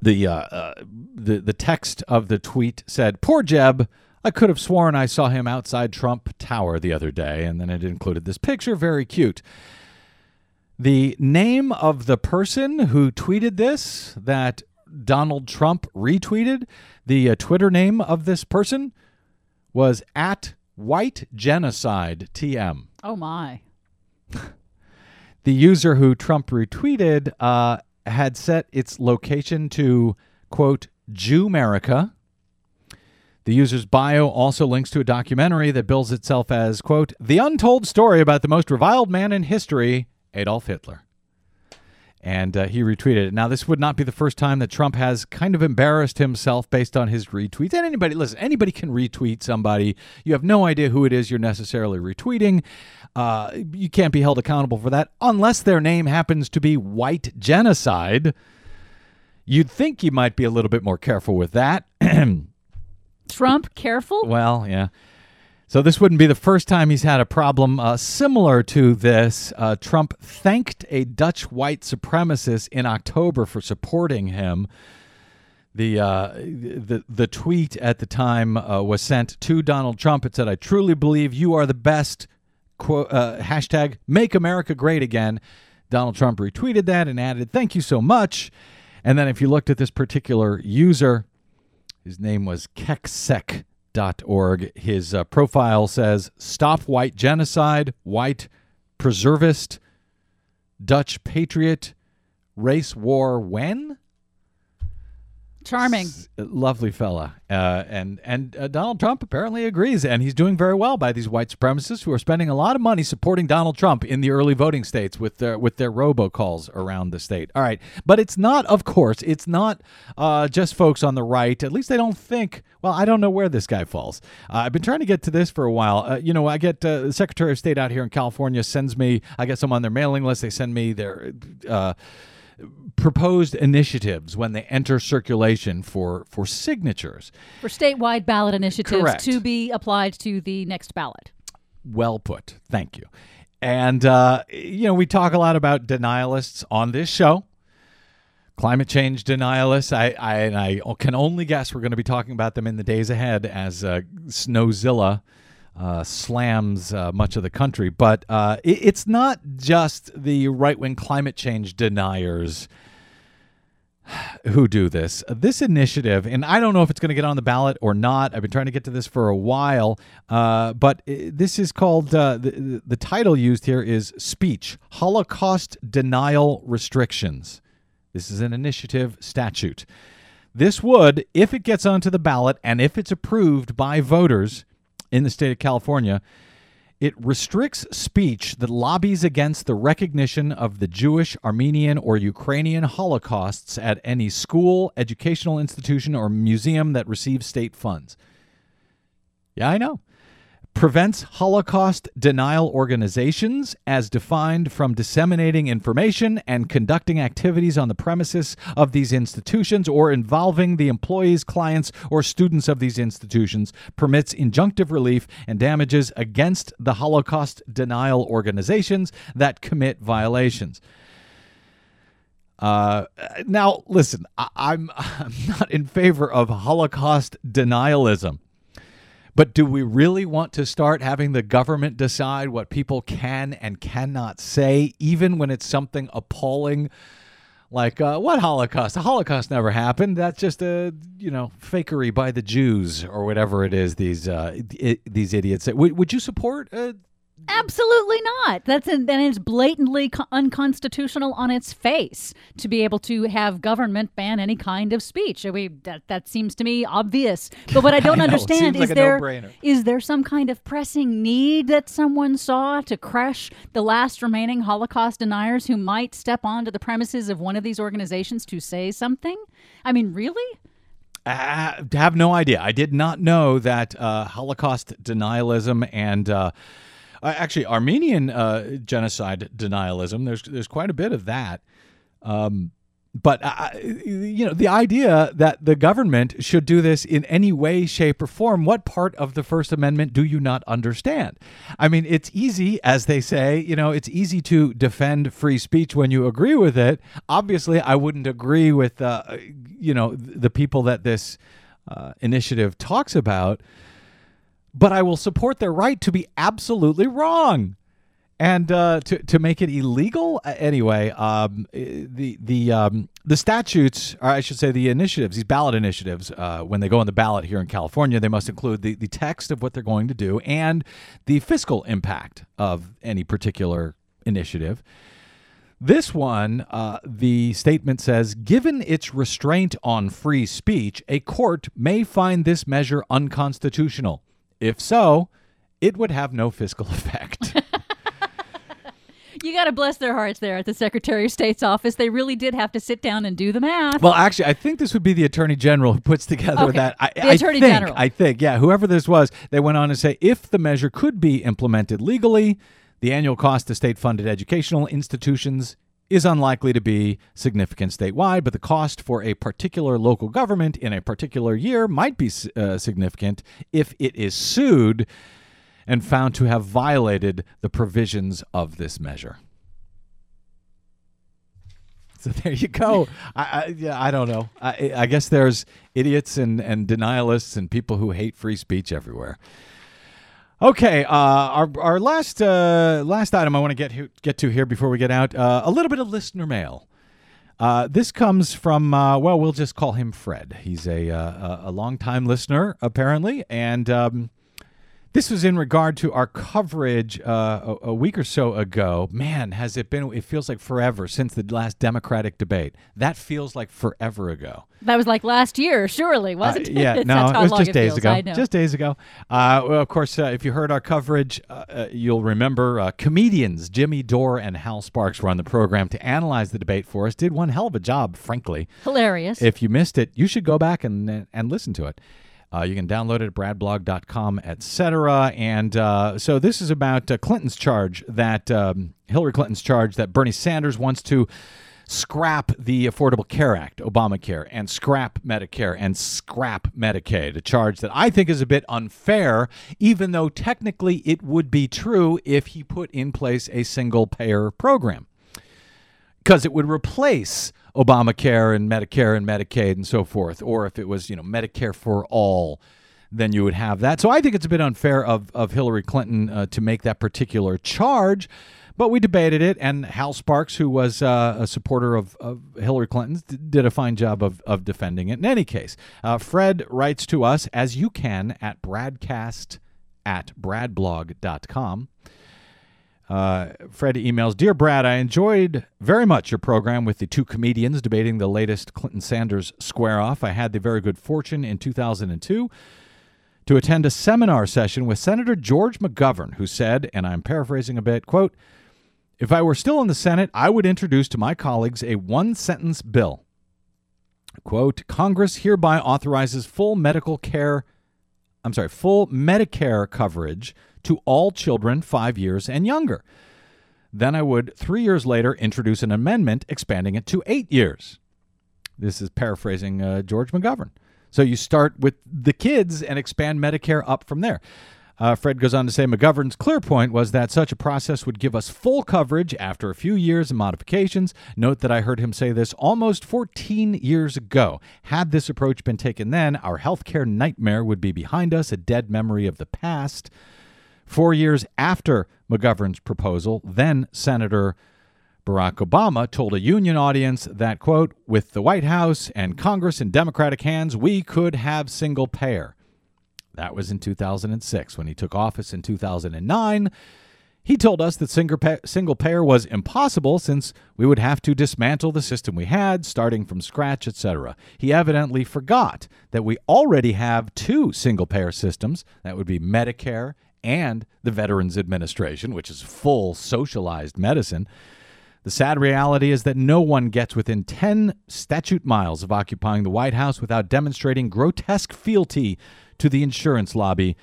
The uh, uh, the the text of the tweet said, "Poor Jeb." I could have sworn I saw him outside Trump Tower the other day, and then it included this picture. Very cute. The name of the person who tweeted this that Donald Trump retweeted, the uh, Twitter name of this person was at White Genocide TM. Oh my. *laughs* The user who Trump retweeted uh, had set its location to, quote, Jewmerica. The user's bio also links to a documentary that bills itself as, quote, the untold story about the most reviled man in history, Adolf Hitler. And uh, he retweeted it. Now, this would not be the first time that Trump has kind of embarrassed himself based on his retweets. And anybody, listen, anybody can retweet somebody. You have no idea who it is you're necessarily retweeting. Uh, you can't be held accountable for that unless their name happens to be white genocide. You'd think you might be a little bit more careful with that. *clears throat* Trump, careful. Well, yeah. So this wouldn't be the first time he's had a problem uh, similar to this. Uh, Trump thanked a Dutch white supremacist in October for supporting him. The uh, the the tweet at the time uh, was sent to Donald Trump. It said, "I truly believe you are the best." Uh, hashtag Make America Great Again. Donald Trump retweeted that and added, "Thank you so much." And then if you looked at this particular user, his name was keksec.org. His uh, profile says Stop White Genocide, White Preservist, Dutch Patriot, Race War When? Charming. lovely fella, uh, and and uh, Donald Trump apparently agrees, and he's doing very well by these white supremacists who are spending a lot of money supporting Donald Trump in the early voting states with their with their robocalls around the state. All right, but it's not, of course, it's not uh, just folks on the right. At least they don't think. Well, I don't know where this guy falls. Uh, I've been trying to get to this for a while. Uh, you know, I get uh, the Secretary of State out here in California sends me. I guess I'm on their mailing list. They send me their. Proposed initiatives when they enter circulation for for signatures. For statewide ballot initiatives Correct. to be applied to the next ballot. Well put. Thank you. And uh, you know, we talk a lot about denialists on this show. Climate change denialists. I, I, and I can only guess we're going to be talking about them in the days ahead as uh, Snowzilla uh, slams uh, much of the country. But uh, it, it's not just the right wing climate change deniers who do this. This initiative, and I don't know if it's going to get on the ballot or not. I've been trying to get to this for a while, uh, but this is called uh, the, the title used here is Speech Holocaust Denial Restrictions. This is an initiative statute. This would, if it gets onto the ballot and if it's approved by voters in the state of California, it restricts speech that lobbies against the recognition of the Jewish, Armenian, or Ukrainian Holocausts at any school, educational institution, or museum that receives state funds. Yeah, I know. Prevents Holocaust denial organizations as defined from disseminating information and conducting activities on the premises of these institutions or involving the employees, clients, or students of these institutions. Permits injunctive relief and damages against the Holocaust denial organizations that commit violations. Uh, now, listen, I, I'm *laughs* I'm not in favor of Holocaust denialism. But do we really want to start having the government decide what people can and cannot say, even when it's something appalling? Like uh, what Holocaust? The Holocaust never happened. That's just a you know fakery by the Jews or whatever it is. These uh, I- these idiots. Would, would you support? Uh, Absolutely not. That's and it's blatantly co- unconstitutional on its face to be able to have government ban any kind of speech. I mean, that that seems to me obvious. But what I *laughs* don't I know. Understand like is a there there some kind of pressing need that someone saw to crush the last remaining Holocaust deniers who might step onto the premises of one of these organizations to say something? I mean, really? I have no idea. I did not know that uh, Holocaust denialism and uh, uh, actually Armenian uh, genocide denialism. There's there's quite a bit of that. Um, but uh, you know the idea that the government should do this in any way, shape, or form. What part of the First Amendment do you not understand? I mean, it's easy, as they say. You know, it's easy to defend free speech when you agree with it. Obviously, I wouldn't agree with uh, you know the people that this uh, initiative talks about, but I will support their right to be absolutely wrong and uh, to to make it illegal anyway. Um, eh, the the um, the statutes, or I should say, the initiatives, these ballot initiatives, uh, when they go on the ballot here in California, they must include the the text of what they're going to do and the fiscal impact of any particular initiative. This one, uh, the statement says, given its restraint on free speech, a court may find this measure unconstitutional. If so, it would have no fiscal *laughs* effect. You got to bless their hearts there at the Secretary of State's office. They really did have to sit down and do the math. Well, actually, I think this would be the attorney general who puts together Okay. that. I, The I Attorney think, General. I think, yeah, whoever this was, they went on to say if the measure could be implemented legally, the annual cost to state-funded educational institutions is unlikely to be significant statewide, but the cost for a particular local government in a particular year might be uh, significant if it is sued and found to have violated the provisions of this measure. So *laughs* there you go. I, I yeah, I don't know. I, I guess there's idiots and, and denialists and people who hate free speech everywhere. Okay, uh, our our last uh, last item I want to get get to here before we get out uh, a little bit of listener mail. Uh, this comes from uh, well, we'll just call him Fred. He's a uh, a longtime listener apparently, and um, This was in regard to our coverage uh, a, a week or so ago. Man, has it been? It feels like forever since the last Democratic debate. That feels like forever ago. That was like last year, surely, wasn't Uh, it? yeah, *laughs* no, it was just days feels. ago. Just days ago. Uh, well, of course, uh, if you heard our coverage, uh, uh, you'll remember uh, comedians Jimmy Dore and Hal Sparks were on the program to analyze the debate for us. Did one hell of a job, frankly. Hilarious. If you missed it, you should go back and and listen to it. Uh, you can download it at bradblog.com, etc. And uh, so this is about uh, Clinton's charge that um, Hillary Clinton's charge that Bernie Sanders wants to scrap the Affordable Care Act, Obamacare, and scrap Medicare and scrap Medicaid. A charge that I think is a bit unfair, even though technically it would be true if he put in place a single payer program because it would replace Obamacare and Medicare and Medicaid and so forth. Or if it was, you know, Medicare for all, then you would have that. So I think it's a bit unfair of, of Hillary Clinton uh, to make that particular charge. But we debated it, and Hal Sparks, who was uh, a supporter of, of Hillary Clinton's, d- did a fine job of, of defending it. In any case, uh, Fred writes to us, as you can, at bradcast at bradblog.com. Uh, Fred emails Dear Brad, I enjoyed very much your program with the two comedians debating the latest Clinton Sanders square off. I had the very good fortune in 2002 to attend a seminar session with Senator George McGovern, who said, and I'm paraphrasing a bit, quote, if I were still in the Senate, I would introduce to my colleagues a one sentence bill. Quote, Congress hereby authorizes full medical care, I'm sorry, full Medicare coverage to all children five years and younger. Then I would, three years later, introduce an amendment expanding it to eight years. This is paraphrasing uh, George McGovern. So you start with the kids and expand Medicare up from there. Uh, Fred goes on to say McGovern's clear point was that such a process would give us full coverage after a few years of modifications. Note that I heard him say this almost 14 years ago. Had this approach been taken then, our healthcare nightmare would be behind us, a dead memory of the past. Four years after McGovern's proposal, then Senator Barack Obama told a union audience that, quote, with the White House and Congress in Democratic hands, we could have single payer. That was in 2006. When he took office in 2009, he told us that single payer was impossible since we would have to dismantle the system we had, starting from scratch, etc. He evidently forgot that we already have two single payer systems that would be Medicare and the Veterans Administration, which is full socialized medicine. The sad reality is that no one gets within 10 statute miles of occupying the White House without demonstrating grotesque fealty to the insurance lobby,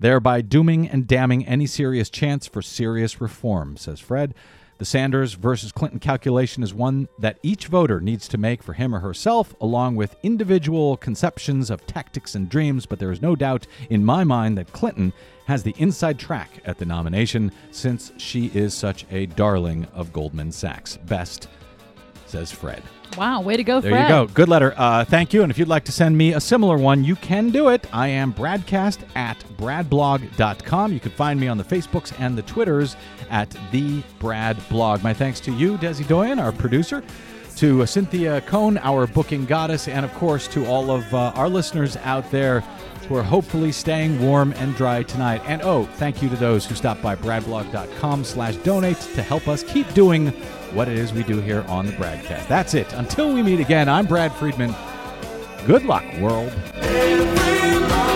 thereby dooming and damning any serious chance for serious reform, says Fred. The Sanders versus Clinton calculation is one that each voter needs to make for him or herself, along with individual conceptions of tactics and dreams. But there is no doubt in my mind that Clinton has the inside track at the nomination since she is such a darling of Goldman Sachs. Best, says Fred. Wow, way to go, There Fred. you go. Good letter. Uh, thank you. And if you'd like to send me a similar one, you can do it. I am Bradcast at bradblog.com. You can find me on the Facebooks and the Twitters at the Brad Blog. My thanks to you, Desi Doyen, our producer, to Cynthia Cohn, our booking goddess, and of course to all of uh, our listeners out there who are hopefully staying warm and dry tonight. And oh, thank you to those who stopped by bradblog.com slash donate to help us keep doing what it is we do here on the Bradcast. That's it. Until we meet again, I'm Brad Friedman. Good luck, world. Every